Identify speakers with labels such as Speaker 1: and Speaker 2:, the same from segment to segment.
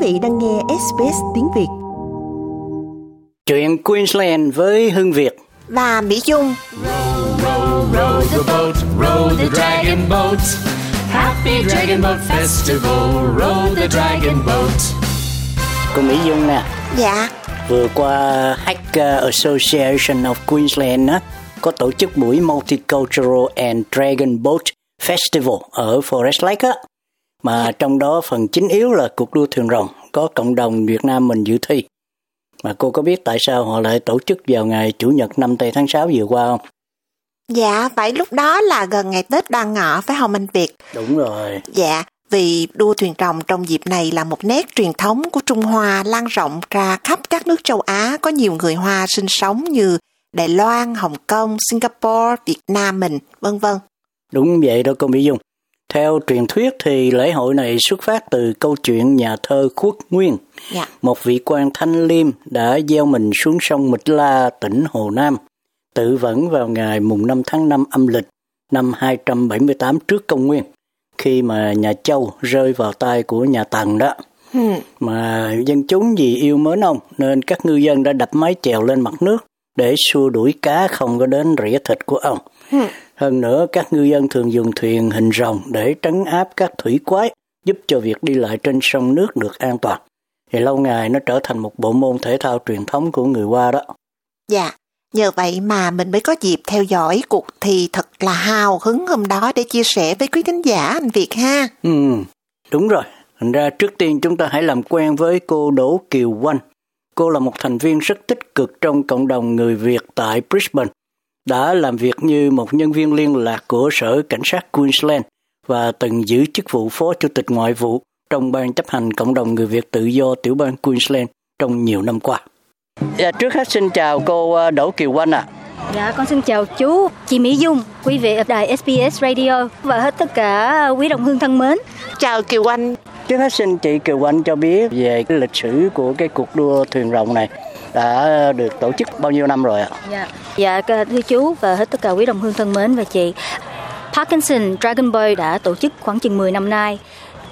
Speaker 1: vị đang nghe SBS tiếng Việt.
Speaker 2: Chuyện Queensland với Hưng Việt
Speaker 3: và Mỹ Dung.
Speaker 4: Row, row, row the boat, row the dragon boat. Happy Dragon Boat Festival, row the dragon boat.
Speaker 2: Cô Mỹ Dung nè.
Speaker 3: Dạ.
Speaker 2: Vừa qua Hacker Association of Queensland á, có tổ chức buổi Multicultural and Dragon Boat Festival ở Forest Lake á. Mà trong đó phần chính yếu là cuộc đua thuyền rồng, có cộng đồng Việt Nam mình dự thi. Mà cô có biết tại sao họ lại tổ chức vào ngày Chủ nhật năm tây tháng 6 vừa qua không?
Speaker 3: Dạ, phải lúc đó là gần ngày Tết Đoan Ngọ phải không anh Việt?
Speaker 2: Đúng rồi.
Speaker 3: Dạ, vì đua thuyền rồng trong dịp này là một nét truyền thống của Trung Hoa lan rộng ra khắp các nước châu Á có nhiều người Hoa sinh sống như Đài Loan, Hồng Kông, Singapore, Việt Nam mình, vân vân.
Speaker 2: Đúng vậy đó cô Mỹ Dung. Theo truyền thuyết thì lễ hội này xuất phát từ câu chuyện nhà thơ Khuất Nguyên.
Speaker 3: Dạ.
Speaker 2: Một vị quan thanh liêm đã gieo mình xuống sông Mịch La, tỉnh Hồ Nam, tự vẫn vào ngày mùng 5 tháng 5 âm lịch năm 278 trước công nguyên, khi mà nhà Châu rơi vào tay của nhà Tần đó.
Speaker 3: Ừ.
Speaker 2: Mà dân chúng vì yêu mến ông nên các ngư dân đã đập mái chèo lên mặt nước để xua đuổi cá không có đến rỉa thịt của ông.
Speaker 3: Ừ.
Speaker 2: Hơn nữa, các ngư dân thường dùng thuyền hình rồng để trấn áp các thủy quái, giúp cho việc đi lại trên sông nước được an toàn. Thì lâu ngày nó trở thành một bộ môn thể thao truyền thống của người Hoa đó.
Speaker 3: Dạ, nhờ vậy mà mình mới có dịp theo dõi cuộc thi thật là hào hứng hôm đó để chia sẻ với quý khán giả anh Việt ha.
Speaker 2: Ừ, đúng rồi. Thành ra trước tiên chúng ta hãy làm quen với cô Đỗ Kiều Oanh. Cô là một thành viên rất tích cực trong cộng đồng người Việt tại Brisbane đã làm việc như một nhân viên liên lạc của Sở Cảnh sát Queensland và từng giữ chức vụ Phó Chủ tịch Ngoại vụ trong ban chấp hành cộng đồng người Việt tự do tiểu bang Queensland trong nhiều năm qua. Dạ, trước hết xin chào cô ờ, Đỗ Kiều Oanh ạ. À.
Speaker 5: Dạ, con xin chào chú, chị Mỹ Dung, quý vị ở đài SBS Radio và hết tất cả quý đồng hương thân mến.
Speaker 3: Chào Kiều Oanh.
Speaker 2: Trước hết xin chị Kiều Oanh cho biết về cái lịch sử của cái cuộc đua thuyền rồng này đã được tổ chức bao nhiêu năm rồi ạ?
Speaker 5: Dạ, dạ thưa chú và hết tất cả quý đồng hương thân mến và chị. Parkinson Dragon Boy đã tổ chức khoảng chừng 10 năm nay.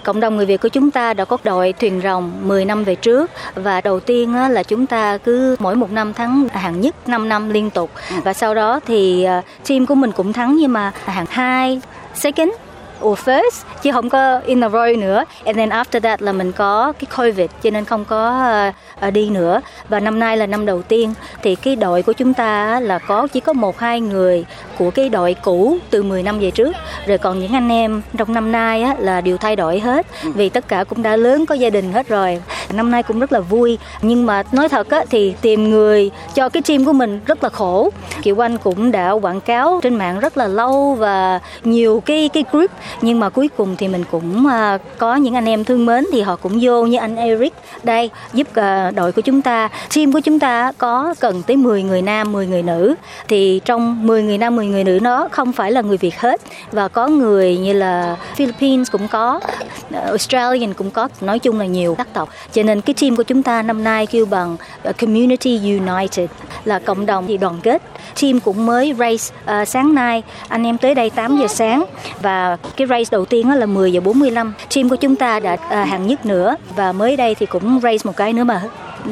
Speaker 5: Cộng đồng người Việt của chúng ta đã có đội thuyền rồng 10 năm về trước và đầu tiên là chúng ta cứ mỗi một năm thắng hạng nhất 5 năm liên tục và sau đó thì à, team của mình cũng thắng nhưng mà hạng 2, second or first chứ không có in a row nữa. And then after that là mình có cái covid cho nên không có uh, đi nữa. Và năm nay là năm đầu tiên. Thì cái đội của chúng ta là có chỉ có một hai người của cái đội cũ từ 10 năm về trước. Rồi còn những anh em trong năm nay á, là đều thay đổi hết. Vì tất cả cũng đã lớn có gia đình hết rồi Dạ, năm nay cũng rất là vui. Nhưng mà nói thật á, thì tìm người cho cái team của mình rất là khổ. Kiều Anh cũng đã quảng cáo trên mạng rất là lâu và nhiều cái cái group. Nhưng mà cuối cùng thì mình cũng uh, có những anh em thương mến thì họ cũng vô như anh Eric. Đây giúp uh, đội của chúng ta team của chúng ta có cần tới 10 người nam 10 người nữ. Thì trong 10 người nam 10 người nữ nó không phải là người Việt hết. Và có người như là Philippines cũng có Australian cũng có. Nói chung là nhiều các tộc cho nên cái team của chúng ta năm nay kêu bằng Community United là cộng đồng thì đoàn kết team cũng mới race uh, sáng nay anh em tới đây 8 giờ sáng và cái race đầu tiên là 10 giờ 45 team của chúng ta đã uh, hạng nhất nữa và mới đây thì cũng race một cái nữa mà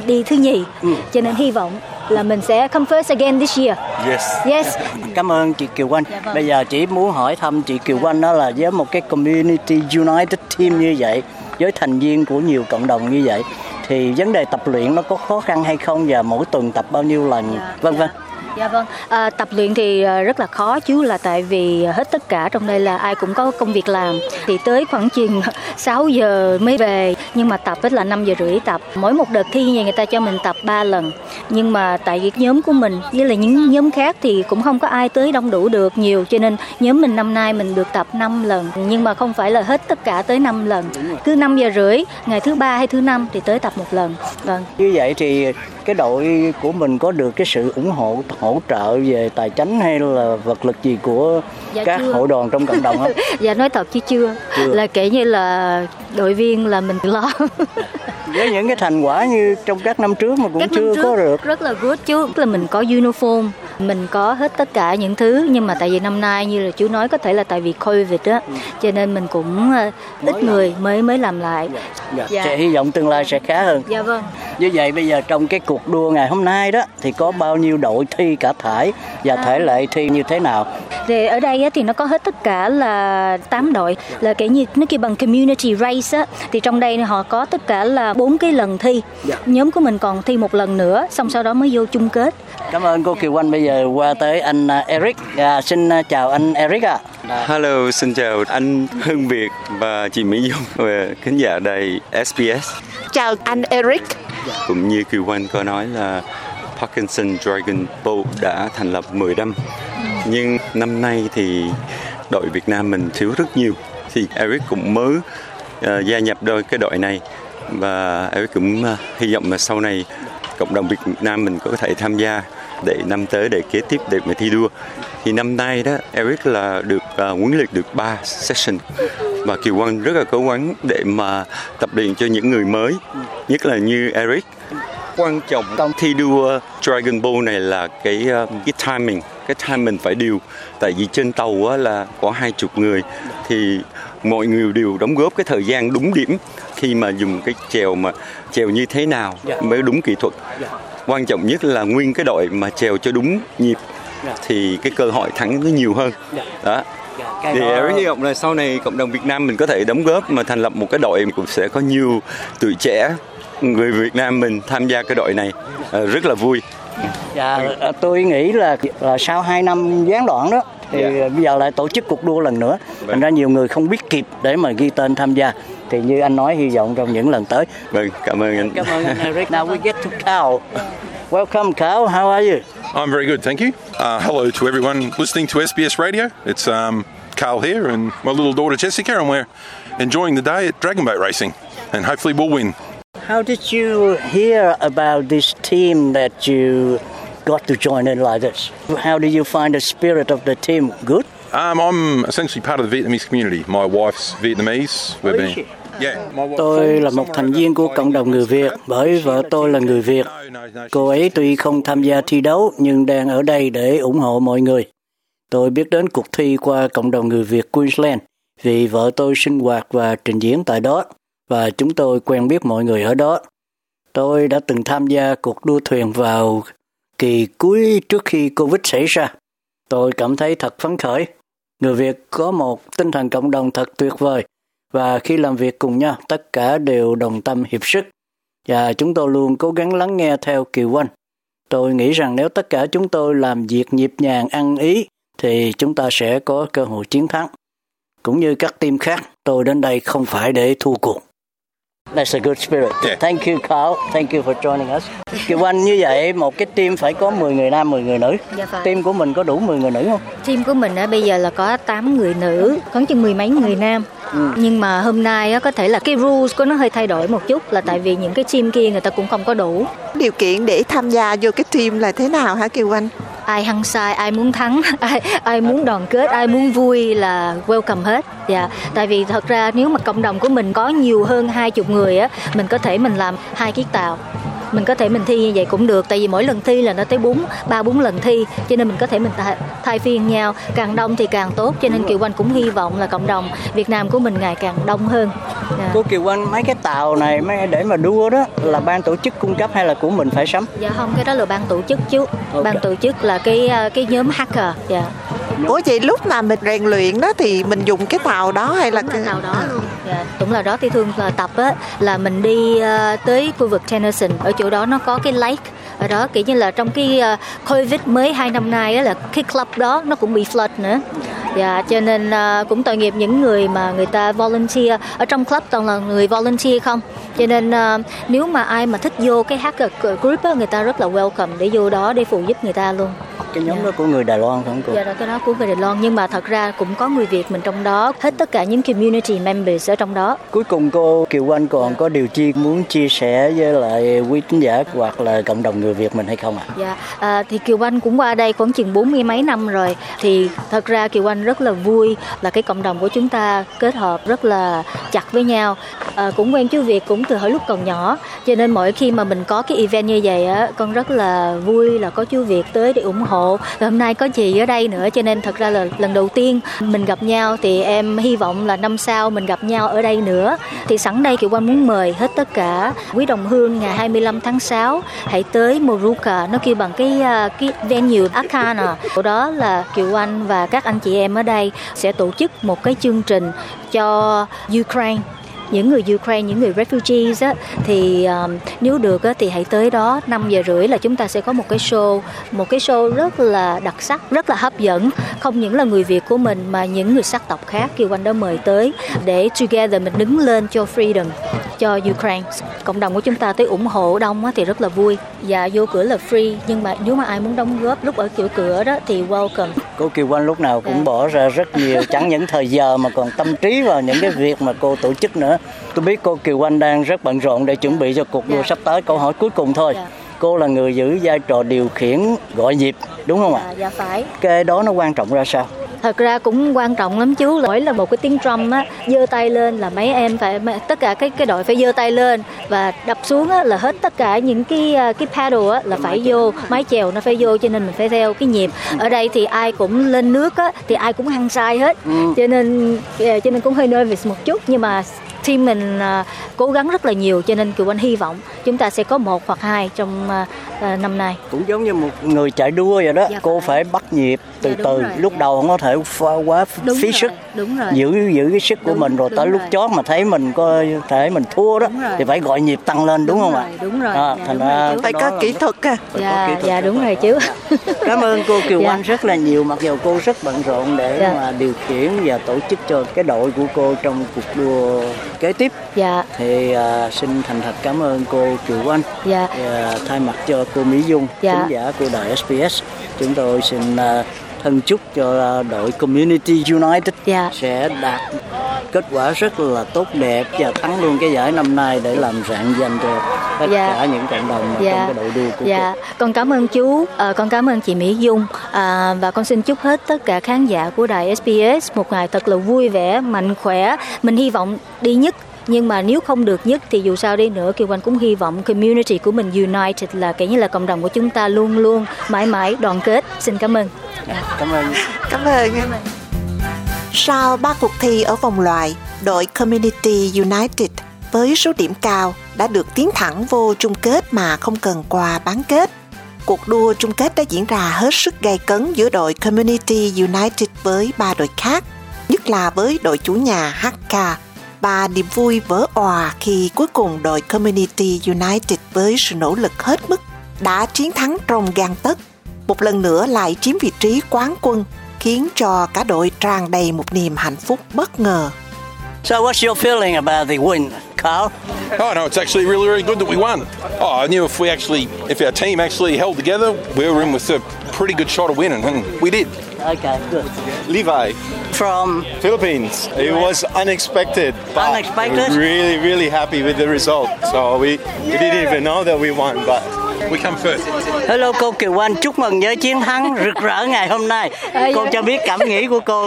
Speaker 5: đi thứ nhì ừ. cho nên hy vọng là mình sẽ come first again this year.
Speaker 2: Yes.
Speaker 5: Yes.
Speaker 2: Cảm ơn chị Kiều Anh. Dạ vâng. Bây giờ chỉ muốn hỏi thăm chị Kiều Anh đó là với một cái community united team như vậy, với thành viên của nhiều cộng đồng như vậy thì vấn đề tập luyện nó có khó khăn hay không và mỗi tuần tập bao nhiêu lần? Dạ. vân vân.
Speaker 5: Dạ vâng, à, tập luyện thì à, rất là khó chứ là tại vì hết tất cả trong đây là ai cũng có công việc làm. Thì tới khoảng chừng 6 giờ mới về nhưng mà tập là 5 giờ rưỡi tập. Mỗi một đợt thi như người ta cho mình tập 3 lần nhưng mà tại vì nhóm của mình với là những nhóm khác thì cũng không có ai tới đông đủ được nhiều, cho nên nhóm mình năm nay mình được tập 5 lần. Nhưng mà không phải là hết tất cả tới 5 lần. Cứ 5 giờ rưỡi, ngày thứ ba hay thứ năm thì tới tập một lần. Vâng.
Speaker 2: Như vậy thì cái đội của mình có được cái sự ủng hộ hỗ trợ về tài chính hay là vật lực gì của dạ các chưa. hội đoàn trong cộng đồng không?
Speaker 5: dạ nói thật chứ chưa. chưa. Là kể như là đội viên là mình lo.
Speaker 2: với những cái thành quả như trong các năm trước mà cũng các chưa
Speaker 5: trước
Speaker 2: có được
Speaker 5: rất là good chứ là mình có uniform mình có hết tất cả những thứ nhưng mà tại vì năm nay như là chú nói có thể là tại vì covid á cho nên mình cũng ờ, ít người mới mới làm lại
Speaker 2: Dạ.
Speaker 5: Dạ.
Speaker 2: Sẽ hy vọng tương lai sẽ khá hơn.
Speaker 5: dạ vâng
Speaker 2: Như vậy bây giờ trong cái cuộc đua ngày hôm nay đó thì có bao nhiêu đội thi cả thải và thể lệ thi như thế nào?
Speaker 5: Thì ở đây thì nó có hết tất cả là 8 đội là kiểu như nó kêu bằng community race á thì trong đây họ có tất cả là bốn cái lần thi.
Speaker 2: Dạ.
Speaker 5: Nhóm của mình còn thi một lần nữa xong sau đó mới vô chung kết.
Speaker 2: Cảm ơn cô Kiều Anh. Bây giờ qua tới anh à, Eric. À, xin à, chào anh Eric ạ. À.
Speaker 6: Hello, xin chào anh Hưng Việt và chị Mỹ Dung và khán giả đài SBS.
Speaker 3: Chào anh Eric.
Speaker 6: Cũng như Kiều Anh có nói là Parkinson Dragon Boat đã thành lập 10 năm. Nhưng năm nay thì đội Việt Nam mình thiếu rất nhiều. Thì Eric cũng mới ờ, gia nhập đôi cái đội này và Eric cũng ờ, hy vọng là sau này cộng đồng Việt Nam mình có thể tham gia để năm tới để kế tiếp để mà thi đua. Thì năm nay đó Eric là được uh, huấn luyện được 3 session. Và Kiều Quang rất là cố gắng để mà tập luyện cho những người mới nhất là như Eric. Quan trọng trong thi đua Dragon Ball này là cái uh, cái timing cái timing phải điều tại vì trên tàu á, là có hai chục người. Thì mọi người đều đóng góp cái thời gian đúng điểm khi mà dùng cái chèo mà chèo như thế nào mới đúng kỹ thuật. Quan trọng nhất là nguyên cái đội mà chèo cho đúng nhịp thì cái cơ hội thắng nó nhiều hơn. Đó.
Speaker 2: Cái
Speaker 6: thì
Speaker 2: đó-
Speaker 6: hy vọng là sau này cộng đồng Việt Nam mình có thể đóng góp mà thành lập một cái đội cũng sẽ có nhiều tuổi trẻ người Việt Nam mình tham gia cái đội này Ờ, rất là vui
Speaker 2: Dạ, à, tôi nghĩ là, là sau 2 năm gián đoạn đó thì
Speaker 6: Dạ.
Speaker 2: bây giờ lại tổ chức cuộc đua lần nữa. Thành ra nhiều người không biết kịp để mà ghi tên tham gia. Thì như anh nói hy vọng trong những lần tới.
Speaker 6: vâng cảm ơn anh
Speaker 2: Cảm ơn anh Eric. Now we get to Carl. Welcome Carl, how are you?
Speaker 7: I'm very good, thank you. Uh, hello to everyone listening to SBS Radio. It's um, Carl here and my little daughter Jessica, and we're enjoying the day at Dragon Boat Racing, and hopefully we'll win.
Speaker 2: How did you hear about this team that you got to join in like this? How did you find the spirit of the team? Good?
Speaker 7: Um, I'm essentially part of the Vietnamese community. My wife's Vietnamese.
Speaker 2: Oh, is
Speaker 7: been,
Speaker 2: Tôi là một thành viên của cộng đồng người Việt bởi vợ tôi là người Việt. Cô ấy tuy không tham gia thi đấu nhưng đang ở đây để ủng hộ mọi người. Tôi biết đến cuộc thi qua cộng đồng người Việt Queensland vì vợ tôi sinh hoạt và trình diễn tại đó và chúng tôi quen biết mọi người ở đó. Tôi đã từng tham gia cuộc đua thuyền vào kỳ cuối trước khi Covid xảy ra. Tôi cảm thấy thật phấn khởi. Người Việt có một tinh thần cộng đồng thật tuyệt vời và khi làm việc cùng nhau tất cả đều đồng tâm hiệp sức và chúng tôi luôn cố gắng lắng nghe theo Kiều Anh. Tôi nghĩ rằng nếu tất cả chúng tôi làm việc nhịp nhàng ăn ý thì chúng ta sẽ có cơ hội chiến thắng. Cũng như các team khác, tôi đến đây không phải để thua cuộc. That's a good spirit.
Speaker 7: Yeah.
Speaker 2: Thank you Carl. Thank you for joining us. Kiều Anh như vậy một cái team phải có 10 người nam, 10 người nữ.
Speaker 5: Dạ phải.
Speaker 2: Team của mình có đủ 10 người nữ không?
Speaker 5: Team của mình á, bây giờ là có 8 người nữ, có chừng mười mấy người nam. Nhưng mà hôm nay á, có thể là cái rules của nó hơi thay đổi một chút là tại vì những cái team kia người ta cũng không có đủ.
Speaker 3: Điều kiện để tham gia vô cái team là thế nào hả Kiều Anh?
Speaker 5: Ai hăng sai, ai muốn thắng, ai ai muốn đoàn kết, ai muốn vui là welcome hết. Dạ, tại vì thật ra nếu mà cộng đồng của mình có nhiều hơn hai chục người á, mình có thể mình làm hai chiếc tàu mình có thể mình thi như vậy cũng được tại vì mỗi lần thi là nó tới bốn ba bốn lần thi cho nên mình có thể mình thay, thay phiên nhau. Càng đông thì càng tốt cho nên kiều anh cũng hy vọng là cộng đồng việt nam của mình ngày càng đông hơn. Dạ.
Speaker 2: Cô Kiều Anh mấy cái tàu này mấy để mà đua đó là ban tổ chức cung cấp hay là của mình phải sắm?
Speaker 5: dạ không cái đó là ban tổ chức chứ. Ban tổ chức là cái ờ, cái nhóm hacker dạ.
Speaker 3: Ủa vậy lúc mà mình rèn luyện đó thì mình dùng cái tàu đó hay là cái
Speaker 5: là tàu đó luôn dạ, đúng là đó thì thường là ờ, tập á là mình đi uh, tới khu vực Tennyson. Ở chỗ đó nó có cái lake. Ở đó kiểu như là trong cái uh, covid mới hai năm nay á là cái club đó nó cũng bị flood nữa. Dạ cho nên uh, cũng tội nghiệp những người mà người ta volunteer. Ở trong club toàn là người volunteer không? Cho nên uh, nếu mà ai mà thích vô cái hacker group á người ta rất là welcome để vô đó để phụ giúp người ta luôn.
Speaker 2: Cái nhóm đó của người Đài Loan không cô?
Speaker 5: Dạ đó cái đó của người Đài Loan. Nhưng mà thật ra cũng có người Việt mình trong đó. Hết tất cả những community members ở trong đó.
Speaker 2: Cuối cùng cô Kiều Anh còn có điều chi muốn chia sẻ với lại quý tín giả hoặc là cộng đồng người Việt mình hay không ạ?
Speaker 5: Dạ, à, thì Kiều Anh cũng qua đây khoảng chừng bốn mươi mấy năm rồi. Thì thật ra Kiều Anh rất là vui là cái cộng đồng của chúng ta kết hợp rất là chặt với nhau à, cũng quen chú Việt cũng từ hồi lúc còn nhỏ. Cho nên mỗi khi mà mình có cái event như vậy á con rất là vui là có chú Việt tới để ủng hộ. Và hôm nay có chị ở đây nữa cho nên thật ra là lần đầu tiên mình gặp nhau thì em hy vọng là năm sau mình gặp nhau ở đây nữa. Thì sẵn đây Kiều Quang muốn mời hết tất cả quý đồng hương ngày 25 tháng 6 hãy tới Moruka nó kêu bằng cái ờ, cái venue Akana chỗ đó là Kiều Anh và các anh chị em ở đây sẽ tổ chức một cái chương trình cho Ukraine những người Ukraine, những người refugees á, thì um, nếu được á, thì hãy tới đó 5 giờ rưỡi là chúng ta sẽ có một cái show, một cái show rất là đặc sắc, rất là hấp dẫn. Không những là người Việt của mình mà những người sắc tộc khác kêu anh đã mời tới để together mình đứng lên cho freedom cho Ukraine. Cộng đồng của chúng ta tới ủng hộ đông thì rất là vui. Và vô cửa là free nhưng mà nếu mà ai muốn đóng góp lúc ở kiểu cửa đó thì welcome.
Speaker 2: Cô Kiều Anh lúc nào cũng
Speaker 5: Dạ.
Speaker 2: bỏ ra rất nhiều chẳng những thời giờ mà còn tâm trí vào những cái việc mà cô tổ chức nữa. Tôi biết cô Kiều Anh đang rất bận rộn để chuẩn bị cho cuộc đua
Speaker 5: Dạ.
Speaker 2: sắp tới. Câu hỏi cuối cùng thôi.
Speaker 5: Dạ.
Speaker 2: Cô là người giữ vai trò điều khiển gọi nhịp đúng không ạ?
Speaker 5: À, dạ phải.
Speaker 2: Cái đó nó quan trọng ra sao?
Speaker 5: Thật ra cũng quan trọng lắm chú mỗi là một cái tiếng drum á giơ tay lên là mấy em phải tất cả cái cái đội phải giơ tay lên và đập xuống á là hết tất cả những cái à, cái paddle á là phải vô mái chèo nó phải vô cho nên mình phải theo cái nhịp. Ở đây thì ai cũng lên nước á thì ai cũng hăng sai hết. Cho nên à, cho nên cũng hơi nervous một chút nhưng mà team mình à, cố gắng rất là nhiều cho nên Kiều Anh hy vọng chúng ta sẽ có một hoặc hai trong à, à, năm nay
Speaker 2: Cũng giống như một người chạy đua vậy đó.
Speaker 5: Dạ
Speaker 2: cô
Speaker 5: phải.
Speaker 2: phải bắt nhịp từ
Speaker 5: Dạ,
Speaker 2: từ.
Speaker 5: rồi,
Speaker 2: Lúc
Speaker 5: dạ.
Speaker 2: đầu không có thể pha quá
Speaker 5: Đúng
Speaker 2: phí
Speaker 5: rồi,
Speaker 2: sức.
Speaker 5: đúng rồi.
Speaker 2: Giữ giữ cái sức của
Speaker 5: Đúng,
Speaker 2: mình rồi tới lúc
Speaker 5: rồi.
Speaker 2: chót mà thấy mình có thể mình thua đó thì phải gọi nhịp tăng lên đúng,
Speaker 5: Đúng
Speaker 2: không ạ?
Speaker 5: đúng rồi.
Speaker 2: À,
Speaker 5: Dạ,
Speaker 2: thành
Speaker 5: đúng
Speaker 2: ra.
Speaker 3: Phải có
Speaker 2: đó
Speaker 3: kỹ thuật
Speaker 2: có
Speaker 5: dạ dạ đúng rồi chú
Speaker 2: Cảm ơn cô Kiều
Speaker 5: Dạ.
Speaker 2: Anh rất là nhiều mặc dù cô rất bận rộn để
Speaker 5: Dạ.
Speaker 2: mà điều khiển và tổ chức cho cái đội của cô trong cuộc đua kế tiếp
Speaker 5: dạ
Speaker 2: thì à, xin thành thật cảm ơn cô Kiều Anh
Speaker 5: dạ
Speaker 2: và thay mặt cho cô Mỹ Dung
Speaker 5: Dạ.
Speaker 2: khán giả của đài SBS chúng tôi xin à, thân chúc cho à, đội Community United
Speaker 5: Dạ.
Speaker 2: sẽ đạt kết quả rất là tốt đẹp và thắng luôn cái giải năm nay để làm rạng danh cho tất
Speaker 5: Dạ.
Speaker 2: cả những cộng đồng trong cái đội đua của
Speaker 5: dạ
Speaker 2: cô.
Speaker 5: con cảm ơn chú à, con cảm ơn chị Mỹ Dung à, và con xin chúc hết tất cả khán giả của đài SBS một ngày thật là vui vẻ mạnh khỏe mình hy vọng đi nhất nhưng mà nếu không được nhất thì dù sao đi nữa Kiều Anh cũng hy vọng community của mình united là kiểu như là cộng đồng của chúng ta luôn luôn mãi mãi đoàn kết xin cảm ơn
Speaker 2: Cảm ơn.
Speaker 3: Cảm ơn. Sau ba cuộc thi ở vòng loại, đội Community United với số điểm cao đã được tiến thẳng vô chung kết mà không cần qua bán kết. Cuộc đua chung kết đã diễn ra hết sức gay cấn giữa đội Community United với ba đội khác, nhất là với đội chủ nhà HK. Và niềm vui vỡ òa khi cuối cùng đội Community United với sự nỗ lực hết mức đã chiến thắng trong gan tấc một lần nữa lại chiếm vị trí quán quân khiến cho cả đội tràn đầy một niềm hạnh phúc bất ngờ.
Speaker 2: So what's your feeling about the win, Carl?
Speaker 7: Oh no, it's actually really, really good that we won. Oh, I knew if we actually, if our team actually held together, we were in with a pretty good shot of winning, and we did.
Speaker 2: Okay, good.
Speaker 8: Levi,
Speaker 2: From
Speaker 8: Philippines. It was unexpected, but
Speaker 2: Unexpected?
Speaker 8: really, really happy with the result. So we, we didn't even know that we won, but
Speaker 7: We come first.
Speaker 2: Hello cô Kiều Anh, chúc mừng với chiến thắng rực rỡ ngày hôm nay. Cô cho biết cảm nghĩ của cô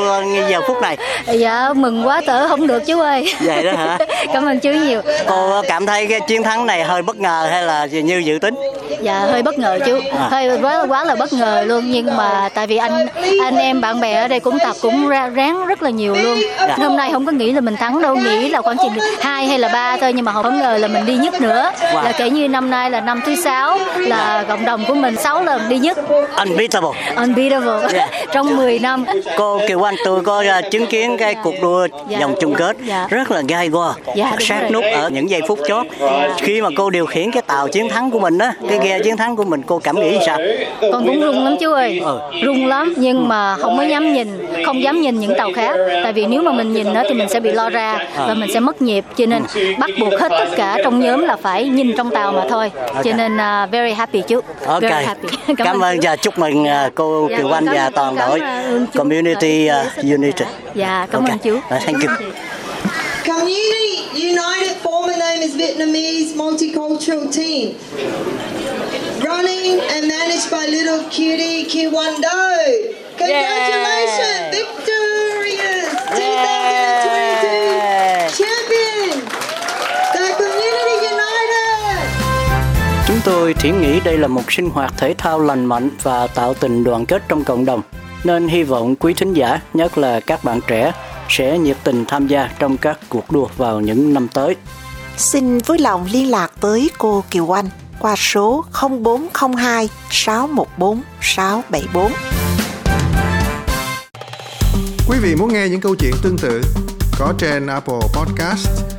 Speaker 2: giờ phút này.
Speaker 5: dạ mừng quá tở không được chú ơi
Speaker 2: Vậy đó hả?
Speaker 5: cảm ơn chú nhiều
Speaker 2: Cô cảm thấy cái chiến thắng này hơi bất ngờ hay là như dự tính?
Speaker 5: dạ hơi bất ngờ chú
Speaker 2: À.
Speaker 5: hơi quá quá là bất ngờ luôn nhưng mà tại vì anh anh em bạn bè ở đây cũng tập cũng ra ráng rất là nhiều luôn
Speaker 2: Dạ.
Speaker 5: hôm nay không có nghĩ là mình thắng đâu nghĩ là khoảng chừng hai hay là ba thôi nhưng mà không ngờ là mình đi nhất nữa
Speaker 2: Wow.
Speaker 5: là kể như năm nay là năm thứ sáu là cộng đồng của mình 6 lần đi nhất
Speaker 2: Unbeatable.
Speaker 5: unbeatable
Speaker 2: Dạ.
Speaker 5: trong 10 năm
Speaker 2: Cô Kiều Anh tôi có ờ, chứng kiến cái cuộc đua
Speaker 5: Dạ.
Speaker 2: vòng chung kết
Speaker 5: Dạ.
Speaker 2: rất là gai go,
Speaker 5: Dạ, đúng
Speaker 2: sát
Speaker 5: rồi.
Speaker 2: nút ở những giây phút chót. Khi mà cô điều khiển cái tàu chiến thắng của mình á, cái ghe chiến thắng của mình cô cảm nghĩ sao?
Speaker 5: con cũng run lắm chú ơi
Speaker 2: Ừ.
Speaker 5: run lắm nhưng mà không có dám nhìn không dám nhìn những tàu khác tại vì nếu mà mình nhìn nó thì mình sẽ bị lo ra
Speaker 2: À.
Speaker 5: và mình sẽ mất nhịp cho nên bắt buộc hết tất cả trong nhóm là phải nhìn trong tàu mà thôi cho nên uh, very happy chú
Speaker 2: Ok,
Speaker 5: very happy
Speaker 2: cảm, ơn
Speaker 5: chú.
Speaker 2: và chúc mừng ờ, cô
Speaker 5: Dạ,
Speaker 2: Kiều Anh
Speaker 5: cảm
Speaker 2: và
Speaker 5: ơn-
Speaker 2: toàn
Speaker 5: cảm
Speaker 2: đội
Speaker 5: ơn chú.
Speaker 2: Community ờ, United.
Speaker 5: dạ cảm ơn chú
Speaker 2: thank you.
Speaker 9: Community United former name is Vietnamese Multicultural Team. Running and managed by little cutie Kiwando. Congratulations, victorious 2022
Speaker 2: tôi thì nghĩ đây là một sinh hoạt thể thao lành mạnh và tạo tình đoàn kết trong cộng đồng. Nên hy vọng quý thính giả, nhất là các bạn trẻ, sẽ nhiệt tình tham gia trong các cuộc đua vào những năm tới.
Speaker 3: Xin vui lòng liên lạc với cô Kiều Anh qua số 0402 614 674.
Speaker 10: Quý vị muốn nghe những câu chuyện tương tự có trên Apple Podcast,